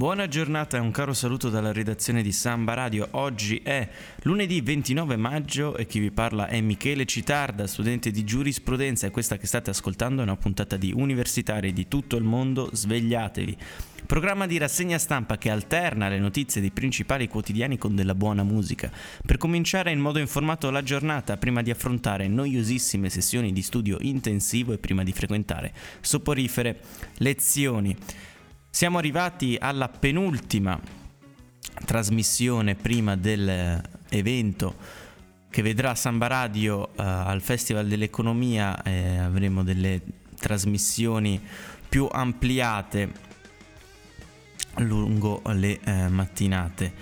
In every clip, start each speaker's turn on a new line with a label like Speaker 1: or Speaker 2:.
Speaker 1: Buona giornata e un caro saluto dalla redazione di Samba Radio. Oggi è lunedì 29 maggio e chi vi parla è Michele Citarda, studente di giurisprudenza e questa che state ascoltando è una puntata di universitari di tutto il mondo, svegliatevi. Programma di rassegna stampa che alterna le notizie dei principali quotidiani con della buona musica, per cominciare in modo informato la giornata prima di affrontare noiosissime sessioni di studio intensivo e prima di frequentare soporifere lezioni. Siamo arrivati alla penultima trasmissione prima dell'evento che vedrà Samba Radio uh, al Festival dell'Economia e avremo delle trasmissioni più ampliate lungo le uh, mattinate.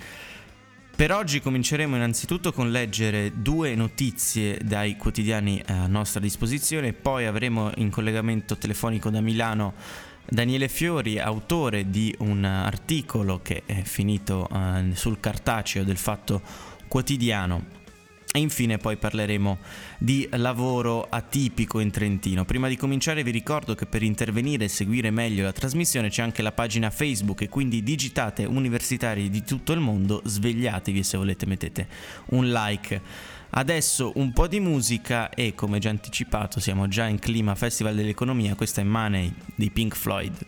Speaker 1: Per oggi cominceremo innanzitutto con leggere due notizie dai quotidiani a nostra disposizione, poi avremo in collegamento telefonico da Milano Daniele Fiori, autore di un articolo che è finito uh, sul cartaceo del Fatto Quotidiano. E infine poi parleremo di lavoro atipico in Trentino. Prima di cominciare vi ricordo che per intervenire e seguire meglio la trasmissione c'è anche la pagina Facebook e quindi digitate universitari di tutto il mondo, svegliatevi se volete mettete un like. Adesso un po' di musica e come già anticipato siamo già in clima Festival dell'Economia, questa è Money di Pink Floyd.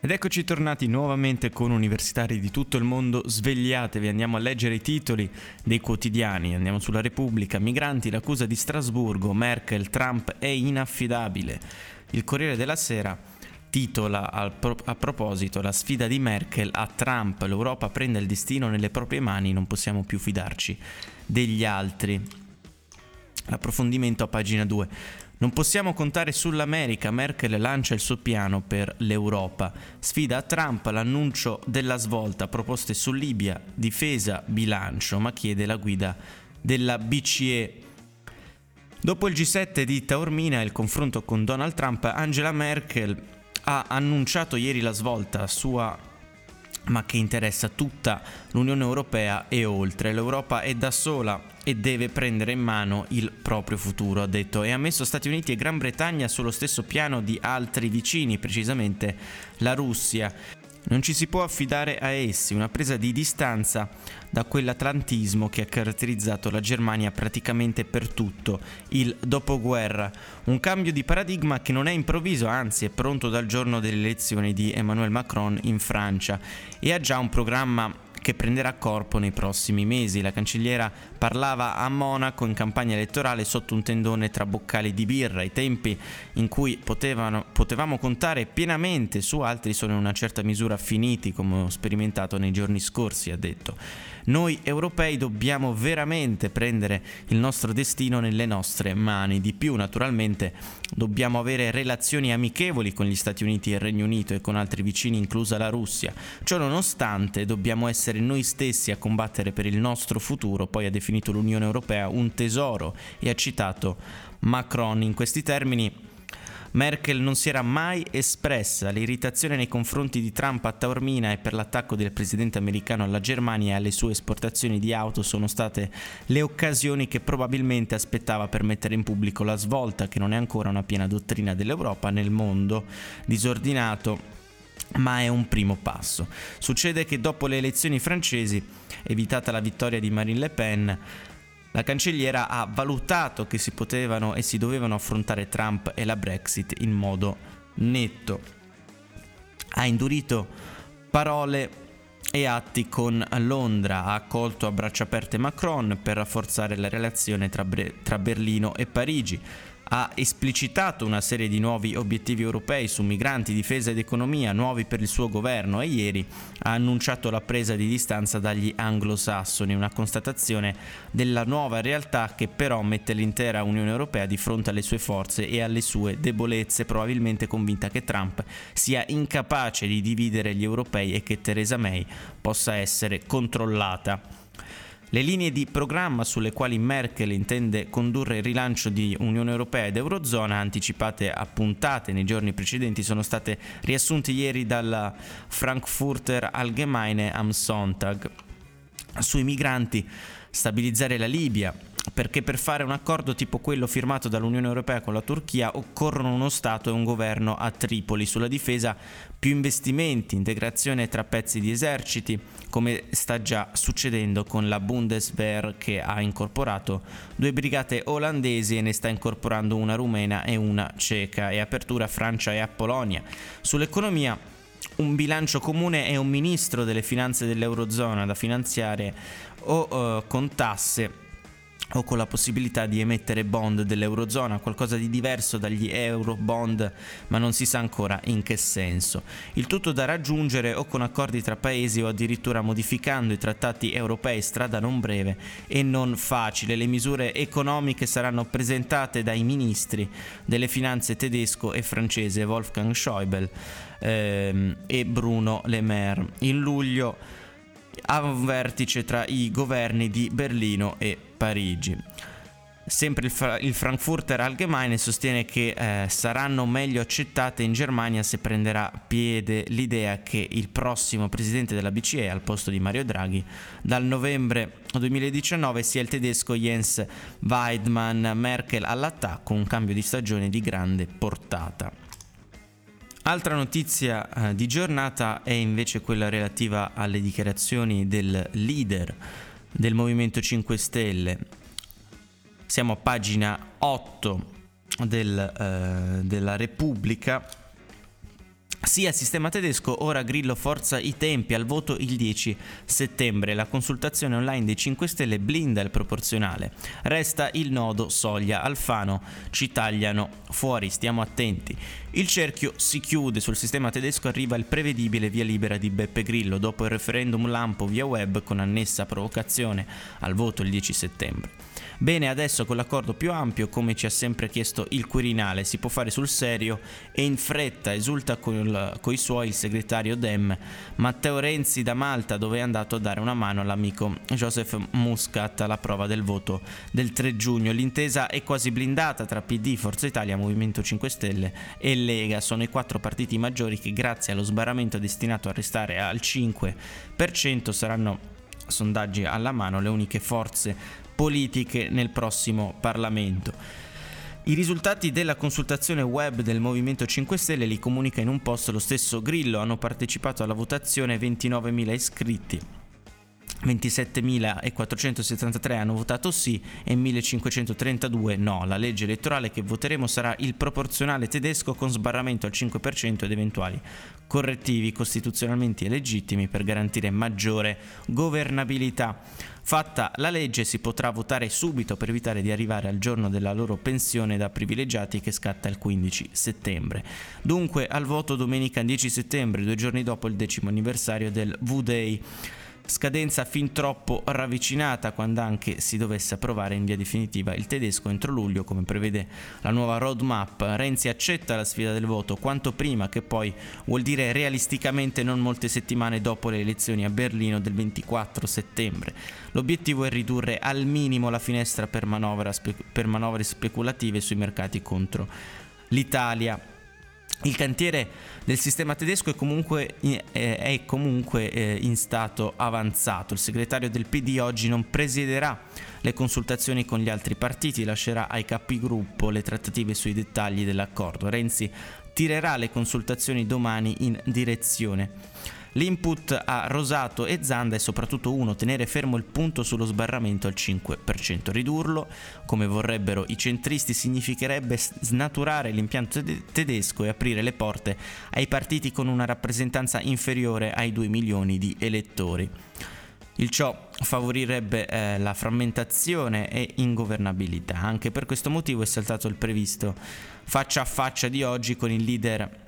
Speaker 1: Ed eccoci tornati nuovamente con universitari di tutto il mondo, svegliatevi, andiamo a leggere i titoli dei quotidiani, andiamo sulla Repubblica, migranti, l'accusa di Strasburgo, Merkel, Trump è inaffidabile. Il Corriere della Sera titola a proposito la sfida di Merkel a Trump, l'Europa prende il destino nelle proprie mani, non possiamo più fidarci degli altri. L'approfondimento a pagina 2. Non possiamo contare sull'America, Merkel lancia il suo piano per l'Europa. Sfida a Trump l'annuncio della svolta, proposte su Libia, difesa, bilancio, ma chiede la guida della BCE. Dopo il G7 di Taormina e il confronto con Donald Trump, Angela Merkel ha annunciato ieri la svolta sua ma che interessa tutta l'Unione Europea e oltre. L'Europa è da sola e deve prendere in mano il proprio futuro, ha detto, e ha messo Stati Uniti e Gran Bretagna sullo stesso piano di altri vicini, precisamente la Russia. Non ci si può affidare a essi, una presa di distanza da quell'atlantismo che ha caratterizzato la Germania praticamente per tutto il dopoguerra. Un cambio di paradigma che non è improvviso, anzi è pronto dal giorno delle elezioni di Emmanuel Macron in Francia e ha già un programma che prenderà corpo nei prossimi mesi. La cancelliera parlava a Monaco in campagna elettorale sotto un tendone tra boccali di birra. I tempi in cui potevano, potevamo contare pienamente su altri sono in una certa misura finiti, come ho sperimentato nei giorni scorsi, ha detto. Noi europei dobbiamo veramente prendere il nostro destino nelle nostre mani. Di più, naturalmente, dobbiamo avere relazioni amichevoli con gli Stati Uniti e il Regno Unito e con altri vicini, inclusa la Russia. Ciò nonostante, dobbiamo essere noi stessi a combattere per il nostro futuro. Poi ha definito l'Unione Europea un tesoro e ha citato Macron in questi termini. Merkel non si era mai espressa. L'irritazione nei confronti di Trump a Taormina e per l'attacco del presidente americano alla Germania e alle sue esportazioni di auto sono state le occasioni che probabilmente aspettava per mettere in pubblico la svolta, che non è ancora una piena dottrina dell'Europa nel mondo disordinato ma è un primo passo. Succede che dopo le elezioni francesi, evitata la vittoria di Marine Le Pen, la cancelliera ha valutato che si potevano e si dovevano affrontare Trump e la Brexit in modo netto. Ha indurito parole e atti con Londra, ha accolto a braccia aperte Macron per rafforzare la relazione tra, Bre- tra Berlino e Parigi, ha esplicitato una serie di nuovi obiettivi europei su migranti, difesa ed economia, nuovi per il suo governo e ieri ha annunciato la presa di distanza dagli anglosassoni, una constatazione della nuova realtà che però mette l'intera Unione Europea di fronte alle sue forze e alle sue debolezze, probabilmente convinta che Trump sia incapace di dividere gli europei e che Theresa May possa essere controllata. Le linee di programma sulle quali Merkel intende condurre il rilancio di Unione Europea ed Eurozona, anticipate a puntate nei giorni precedenti, sono state riassunte ieri dalla Frankfurter Allgemeine am Sonntag. Sui migranti, stabilizzare la Libia, perché per fare un accordo tipo quello firmato dall'Unione Europea con la Turchia occorrono uno Stato e un governo a Tripoli. Sulla difesa più investimenti, integrazione tra pezzi di eserciti, come sta già succedendo con la Bundeswehr che ha incorporato due brigate olandesi e ne sta incorporando una rumena e una ceca e apertura a Francia e a Polonia. Sull'economia un bilancio comune e un ministro delle finanze dell'Eurozona da finanziare o uh, con tasse o con la possibilità di emettere bond dell'Eurozona, qualcosa di diverso dagli euro bond, ma non si sa ancora in che senso. Il tutto da raggiungere o con accordi tra paesi o addirittura modificando i trattati europei strada non breve e non facile. Le misure economiche saranno presentate dai ministri delle finanze tedesco e francese Wolfgang Schäuble ehm, e Bruno Le Maire. In luglio a un vertice tra i governi di Berlino e Parigi. Sempre il, Fra- il, Frankfurter Allgemeine sostiene che eh, saranno meglio accettate in Germania se prenderà piede l'idea che il prossimo presidente della BCE al posto di Mario Draghi. Dal novembre 2019 sia il tedesco Jens Weidmann Merkel all'attacco, un cambio di stagione di grande portata. Altra notizia eh, di giornata è invece quella relativa alle dichiarazioni del leader del Movimento 5 Stelle. Siamo a pagina 8 del, eh, della Repubblica sia sistema tedesco, ora Grillo forza i tempi al voto il 10 settembre. La consultazione online dei 5 Stelle blinda il proporzionale. Resta il nodo soglia. Alfano ci tagliano fuori, stiamo attenti. Il cerchio si chiude, sul sistema tedesco arriva il prevedibile via libera di Beppe Grillo dopo il referendum lampo via web con annessa provocazione al voto il 10 settembre. Bene, adesso con l'accordo più ampio, come ci ha sempre chiesto il Quirinale, si può fare sul serio e in fretta esulta con i suoi il segretario Dem, Matteo Renzi da Malta, dove è andato a dare una mano all'amico Joseph Muscat alla prova del voto del 3 giugno. L'intesa è quasi blindata tra PD, Forza Italia, Movimento 5 Stelle e Lega. Sono i quattro partiti maggiori che grazie allo sbarramento destinato a restare al 5% saranno sondaggi alla mano le uniche forze politiche nel prossimo Parlamento. I risultati della consultazione web del Movimento 5 Stelle li comunica in un post lo stesso Grillo, hanno partecipato alla votazione 29.000 iscritti. 27.473 hanno votato sì e 1.532 no. La legge elettorale che voteremo sarà il proporzionale tedesco con sbarramento al 5% ed eventuali correttivi costituzionalmente legittimi per garantire maggiore governabilità. Fatta la legge si potrà votare subito per evitare di arrivare al giorno della loro pensione da privilegiati che scatta il 15 settembre. Dunque al voto domenica 10 settembre, due giorni dopo il decimo anniversario del V-Day scadenza fin troppo ravvicinata quando anche si dovesse approvare in via definitiva il tedesco entro luglio come prevede la nuova roadmap. Renzi accetta la sfida del voto quanto prima che poi vuol dire realisticamente non molte settimane dopo le elezioni a Berlino del 24 settembre. L'obiettivo è ridurre al minimo la finestra per, spe- per manovre speculative sui mercati contro l'Italia il cantiere del sistema tedesco è comunque, è comunque eh, in stato avanzato. Il segretario del PD oggi non presiederà le consultazioni con gli altri partiti, lascerà ai capigruppo le trattative sui dettagli dell'accordo. Renzi tirerà le consultazioni domani in direzione L'input a Rosato e Zanda è soprattutto uno, tenere fermo il punto sullo sbarramento al 5%. Ridurlo, come vorrebbero i centristi, significherebbe snaturare l'impianto tedesco e aprire le porte ai partiti con una rappresentanza inferiore ai 2 milioni di elettori. Il ciò favorirebbe eh, la frammentazione e ingovernabilità. Anche per questo motivo è saltato il previsto faccia a faccia di oggi con il leader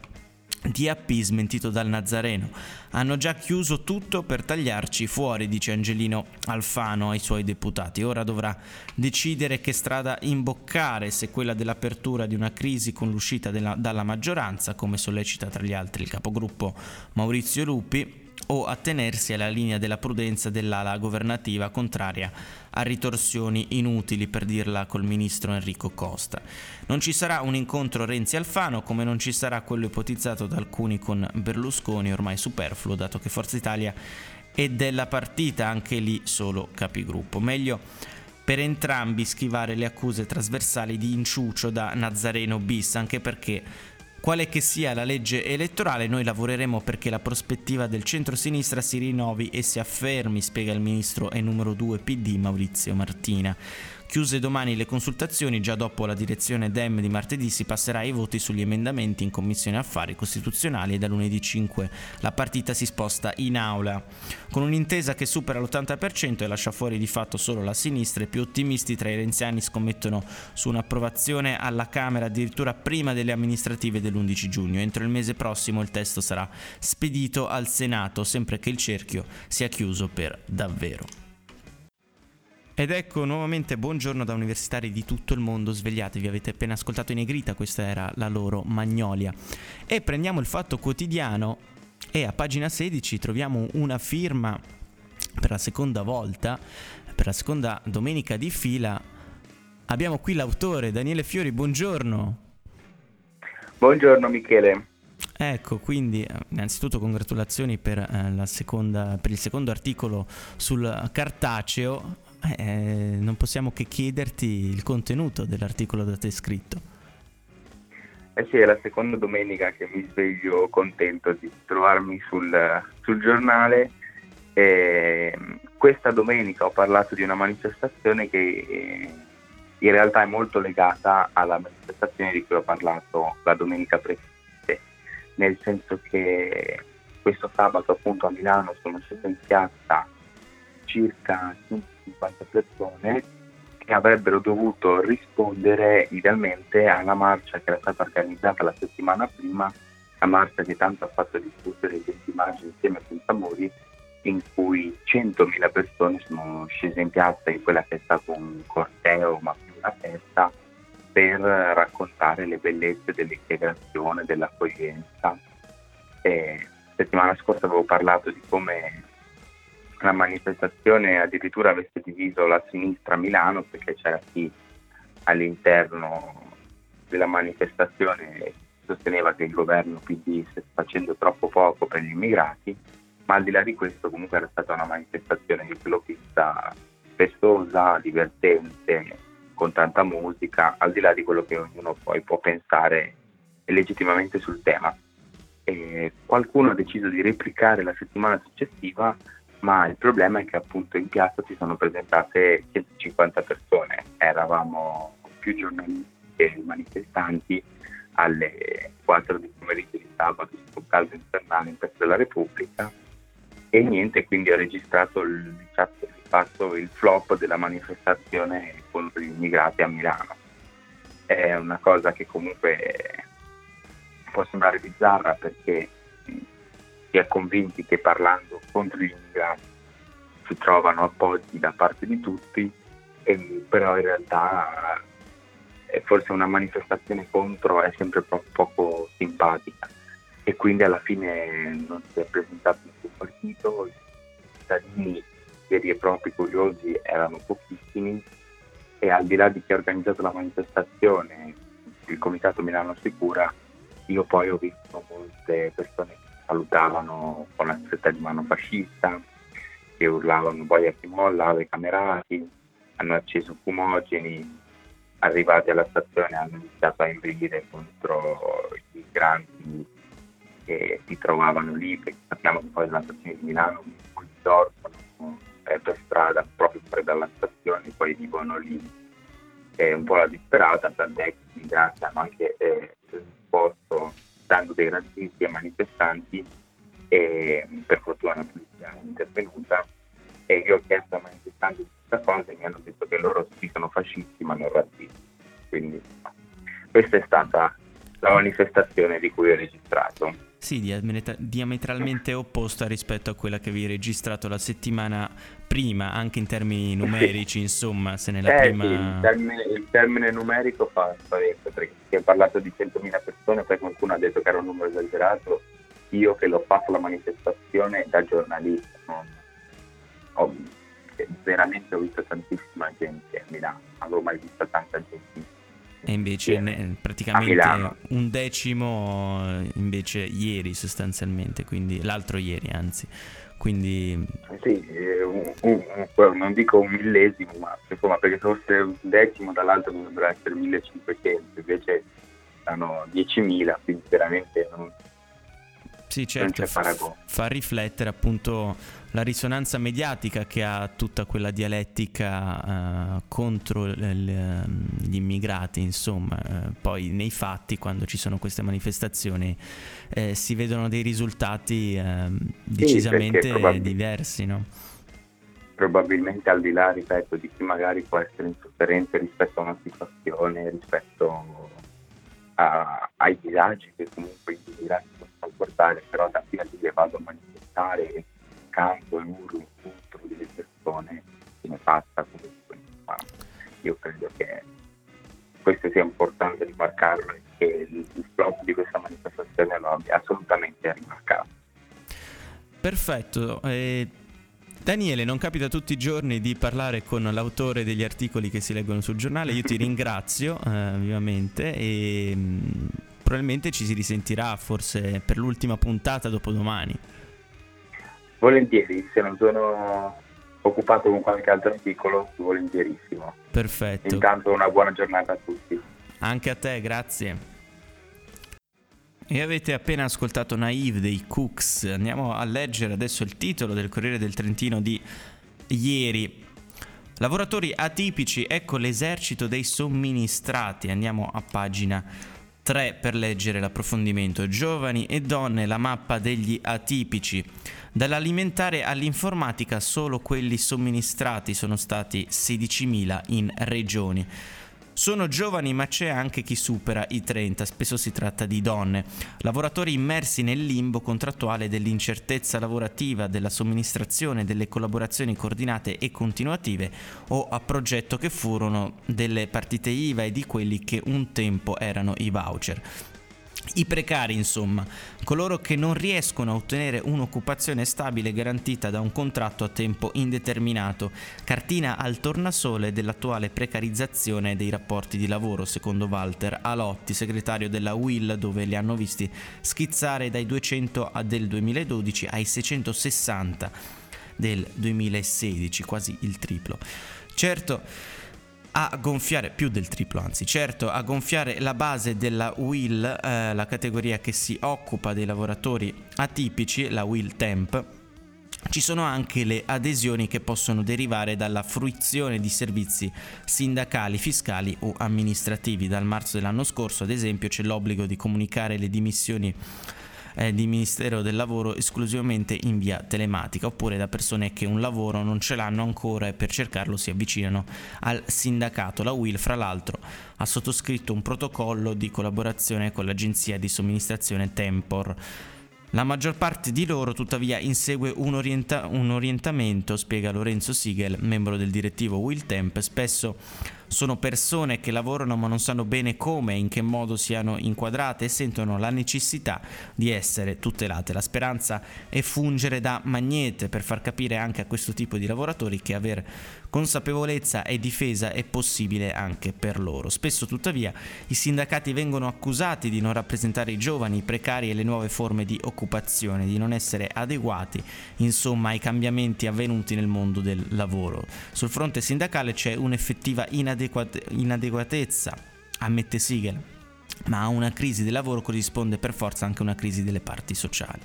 Speaker 1: DAP smentito dal Nazareno. Hanno già chiuso tutto per tagliarci fuori, dice Angelino Alfano ai suoi deputati. Ora dovrà decidere che strada imboccare, se quella dell'apertura di una crisi con l'uscita della, dalla maggioranza, come sollecita tra gli altri il capogruppo Maurizio Lupi, o attenersi alla linea della prudenza dell'ala governativa contraria a ritorsioni inutili per dirla col ministro Enrico Costa. Non ci sarà un incontro Renzi-Alfano come non ci sarà quello ipotizzato da alcuni con Berlusconi ormai superfluo dato che Forza Italia è della partita anche lì solo capigruppo. Meglio per entrambi schivare le accuse trasversali di inciucio da Nazareno bis anche perché quale che sia la legge elettorale, noi lavoreremo perché la prospettiva del centro-sinistra si rinnovi e si affermi, spiega il ministro e numero 2 PD Maurizio Martina. Chiuse domani le consultazioni, già dopo la direzione DEM di martedì si passerà ai voti sugli emendamenti in Commissione Affari Costituzionali e da lunedì 5 la partita si sposta in aula. Con un'intesa che supera l'80% e lascia fuori di fatto solo la sinistra, i più ottimisti tra i renziani scommettono su un'approvazione alla Camera addirittura prima delle amministrative dell'11 giugno. Entro il mese prossimo il testo sarà spedito al Senato, sempre che il cerchio sia chiuso per davvero. Ed ecco nuovamente buongiorno da universitari di tutto il mondo, svegliatevi, avete appena ascoltato in Negrita, questa era la loro Magnolia. E prendiamo il fatto quotidiano e a pagina 16 troviamo una firma per la seconda volta, per la seconda domenica di fila. Abbiamo qui l'autore Daniele Fiori, buongiorno.
Speaker 2: Buongiorno Michele.
Speaker 1: Ecco, quindi eh, innanzitutto congratulazioni per, eh, seconda, per il secondo articolo sul cartaceo eh, non possiamo che chiederti il contenuto dell'articolo da te scritto.
Speaker 2: Eh sì, è la seconda domenica che mi sveglio contento di trovarmi sul, sul giornale. E questa domenica ho parlato di una manifestazione che eh, in realtà è molto legata alla manifestazione di cui ho parlato la domenica precedente, nel senso che questo sabato appunto a Milano sono sceso in piazza circa 50 persone che avrebbero dovuto rispondere idealmente alla marcia che era stata organizzata la settimana prima, la marcia che tanto ha fatto discutere questi immagini insieme a senza muri, in cui 100.000 persone sono scese in piazza in quella è stato un corteo, ma più una festa, per raccontare le bellezze dell'integrazione, dell'accoglienza. E settimana scorsa avevo parlato di come la manifestazione addirittura avesse diviso la sinistra a Milano perché c'era chi all'interno della manifestazione sosteneva che il governo PD stesse facendo troppo poco per gli immigrati, ma al di là di questo comunque era stata una manifestazione di l'ho festosa, divertente, con tanta musica, al di là di quello che ognuno poi può pensare legittimamente sul tema. E qualcuno ha deciso di replicare la settimana successiva ma il problema è che appunto in piazza si sono presentate 150 persone, eravamo più giornalisti che manifestanti. Alle 4 di pomeriggio di sabato su un caldo infernale in Piazza della Repubblica. E niente, quindi ho registrato il, diciamo, di fatto il flop della manifestazione contro gli immigrati a Milano. È una cosa che comunque può sembrare bizzarra perché si convinti che parlando contro gli immigrati si trovano appoggi da parte di tutti, però in realtà è forse una manifestazione contro è sempre po- poco simpatica. E quindi alla fine non si è presentato nessun partito, i cittadini veri e propri curiosi erano pochissimi. E al di là di chi ha organizzato la manifestazione, il Comitato Milano Sicura, io poi ho visto molte persone salutavano con la stretta di mano fascista, che urlavano poi a chi molla, ai camerati, hanno acceso fumogeni, arrivati alla stazione hanno iniziato a inveire contro i migranti che si trovavano lì, perché sappiamo che poi la stazione di Milano molti dormono eh, per strada proprio fuori dalla stazione, poi vivono lì. È un po' la disperata, tant'è che i migranti hanno anche eh, risposto dando dei razzisti ai manifestanti e per fortuna la polizia è intervenuta e io ho chiesto ai manifestanti questa cosa e mi hanno detto che loro sì sono fascisti ma non razzisti. Quindi questa è stata la manifestazione di cui ho registrato.
Speaker 1: Sì, diametralmente opposta rispetto a quella che avevi registrato la settimana prima, anche in termini numerici, insomma, se nella
Speaker 2: eh,
Speaker 1: prima...
Speaker 2: Sì, il, termine, il, termine, numerico fa spavento, perché si è parlato di 100.000 persone, poi qualcuno ha detto che era un numero esagerato, io che l'ho fatto la manifestazione da giornalista, non, ho, veramente ho visto tantissima gente a Milano, non avevo mai visto tanta gente
Speaker 1: e invece ne, praticamente un decimo invece ieri sostanzialmente, quindi l'altro ieri anzi. Quindi...
Speaker 2: Sì, un, un, un, non dico un millesimo, ma insomma perché se fosse un decimo dall'altro dovrebbero essere 1500, invece sono 10.000, quindi veramente non,
Speaker 1: sì, certo, fa, fa riflettere appunto la risonanza mediatica che ha tutta quella dialettica uh, contro l- gli immigrati, insomma, uh, poi nei fatti quando ci sono queste manifestazioni eh, si vedono dei risultati uh, decisamente sì, probabil- diversi, no?
Speaker 2: Probabilmente al di là, ripeto, di chi magari può essere insofferente rispetto a una situazione, rispetto a, ai disagi che comunque i immigrati possono portare, però da fino a che vado a manifestare canto e urlo contro delle persone se ne passa comunque. Ma io credo che questo sia importante rimarcarlo e che il, il flop di questa manifestazione lo abbia assolutamente rimarcato.
Speaker 1: Perfetto. Eh... Daniele, non capita tutti i giorni di parlare con l'autore degli articoli che si leggono sul giornale, io ti ringrazio eh, vivamente e mh, mm, probabilmente ci si risentirà forse per l'ultima puntata dopo domani.
Speaker 2: Volentieri, se non sono occupato con qualche altro articolo, volentierissimo.
Speaker 1: Perfetto.
Speaker 2: Intanto una buona giornata a tutti.
Speaker 1: Anche a te, grazie. E avete appena ascoltato Naive dei Cooks. Andiamo a leggere adesso il titolo del Corriere del Trentino di ieri. Lavoratori atipici, ecco l'esercito dei somministrati. Andiamo a pagina 3 per leggere l'approfondimento. Giovani e donne, la mappa degli atipici. Dall'alimentare all'informatica solo quelli somministrati sono stati 16.000 in regioni. Sono giovani ma c'è anche chi supera i 30, spesso si tratta di donne, lavoratori immersi nel limbo contrattuale dell'incertezza lavorativa, della somministrazione, delle collaborazioni coordinate e continuative o a progetto che furono delle partite IVA e di quelli che un tempo erano i voucher. I precari, insomma, coloro che non riescono a ottenere un'occupazione stabile garantita da un contratto a tempo indeterminato, cartina al tornasole dell'attuale precarizzazione dei rapporti di lavoro, secondo Walter Alotti, segretario della UIL, dove li hanno visti schizzare dai 200 del 2012 ai 660 del 2016, quasi il triplo. Certo, a gonfiare più del triplo, anzi, certo, a gonfiare la base della WIL, eh, la categoria che si occupa dei lavoratori atipici, la WIL Temp. Ci sono anche le adesioni che possono derivare dalla fruizione di servizi sindacali, fiscali o amministrativi. Dal marzo dell'anno scorso, ad esempio, c'è l'obbligo di comunicare le dimissioni eh, di Ministero del Lavoro esclusivamente in via telematica oppure da persone che un lavoro non ce l'hanno ancora e per cercarlo si avvicinano al sindacato. La UIL fra l'altro ha sottoscritto un protocollo di collaborazione con l'agenzia di somministrazione Tempor. La maggior parte di loro tuttavia insegue un, orienta- un orientamento, spiega Lorenzo Siegel, membro del direttivo Will Temp, spesso sono persone che lavorano ma non sanno bene come e in che modo siano inquadrate e sentono la necessità di essere tutelate. La speranza è fungere da magnete per far capire anche a questo tipo di lavoratori che aver consapevolezza e difesa è possibile anche per loro. Spesso tuttavia i sindacati vengono accusati di non rappresentare i giovani, i precari e le nuove forme di occupazione, di non essere adeguati insomma ai cambiamenti avvenuti nel mondo del lavoro. Sul fronte sindacale c'è un'effettiva inadeguatezza inadeguatezza, ammette Siegel. Ma a una crisi del lavoro corrisponde per forza anche una crisi delle parti sociali.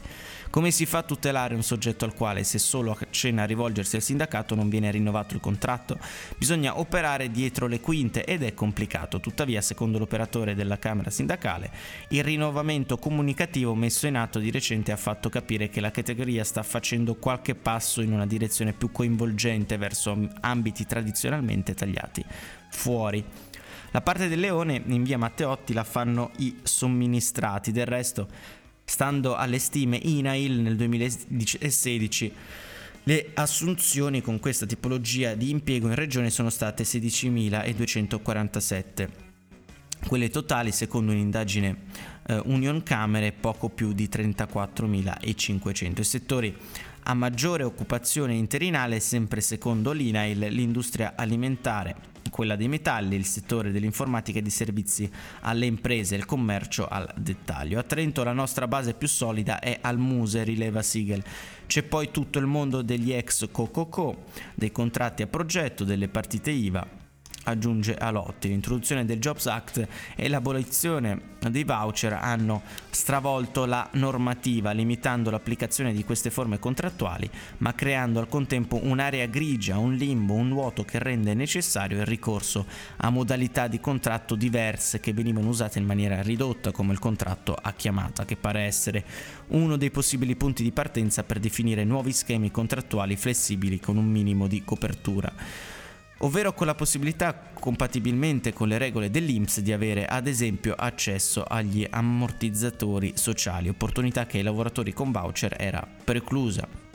Speaker 1: Come si fa a tutelare un soggetto al quale se solo accenna a rivolgersi al sindacato non viene rinnovato il contratto? Bisogna operare dietro le quinte ed è complicato, tuttavia secondo l'operatore della Camera sindacale il rinnovamento comunicativo messo in atto di recente ha fatto capire che la categoria sta facendo qualche passo in una direzione più coinvolgente verso ambiti tradizionalmente tagliati fuori. La parte del leone in via Matteotti la fanno i somministrati, del resto Stando alle stime INAIL nel 2016 le assunzioni con questa tipologia di impiego in regione sono state 16.247. Quelle totali, secondo un'indagine eh, Union Camere, poco più di 34.500. I settori a maggiore occupazione interinale, sempre secondo l'INAIL, l'industria alimentare, quella dei metalli, il settore dell'informatica e dei servizi alle imprese, il commercio al dettaglio. A Trento la nostra base più solida è al Muse, rileva Siegel. C'è poi tutto il mondo degli ex COCOCO, dei contratti a progetto, delle partite IVA, aggiunge Alotti. L'introduzione del Jobs Act e l'abolizione dei voucher hanno stravolto la normativa, limitando l'applicazione di queste forme contrattuali, ma creando al contempo un'area grigia, un limbo, un vuoto che rende necessario il ricorso a modalità di contratto diverse che venivano usate in maniera ridotta, come il contratto a chiamata, che pare essere uno dei possibili punti di partenza per definire nuovi schemi contrattuali flessibili con un minimo di copertura ovvero con la possibilità, compatibilmente con le regole dell'INPS, di avere ad esempio accesso agli ammortizzatori sociali, opportunità che ai lavoratori con voucher era preclusa.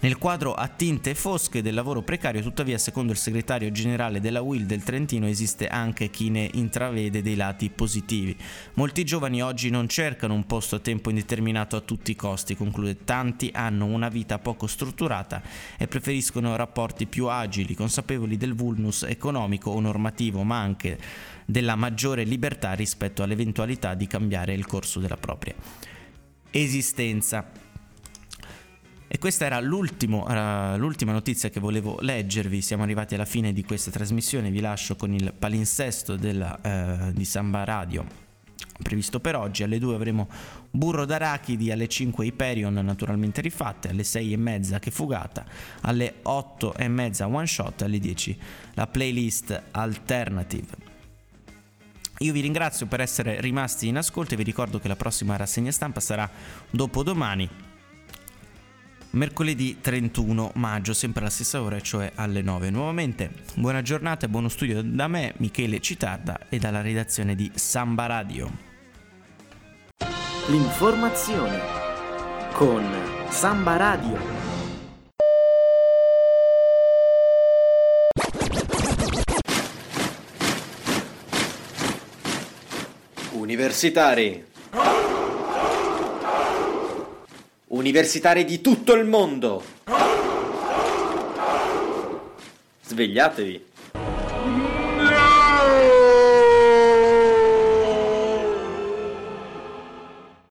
Speaker 1: Nel quadro a tinte fosche del lavoro precario, tuttavia, secondo il segretario generale della UIL del Trentino, esiste anche chi ne intravede dei lati positivi. Molti giovani oggi non cercano un posto a tempo indeterminato a tutti i costi, conclude, tanti hanno una vita poco strutturata e preferiscono rapporti più agili, consapevoli del vulnus economico o normativo, ma anche della maggiore libertà rispetto all'eventualità di cambiare il corso della propria esistenza. E questa era, l'ultima notizia che volevo leggervi, siamo arrivati alla fine di questa trasmissione, vi lascio con il palinsesto della, eh, di Samba Radio previsto per oggi. Alle 2 avremo Burro d'Arachidi, alle 5 Hyperion naturalmente rifatte, alle 6 e mezza che fugata, alle 8 e mezza one shot, alle 10 la playlist alternative. Io vi ringrazio per essere rimasti in ascolto e vi ricordo che la prossima rassegna stampa sarà dopodomani mercoledì 31 maggio, sempre alla stessa ora, cioè alle 9. Nuovamente buona giornata e buono studio da me, Michele Citarda e dalla redazione di Samba Radio.
Speaker 3: L'informazione con Samba Radio.
Speaker 4: Universitari Universitari di tutto il mondo! Svegliatevi!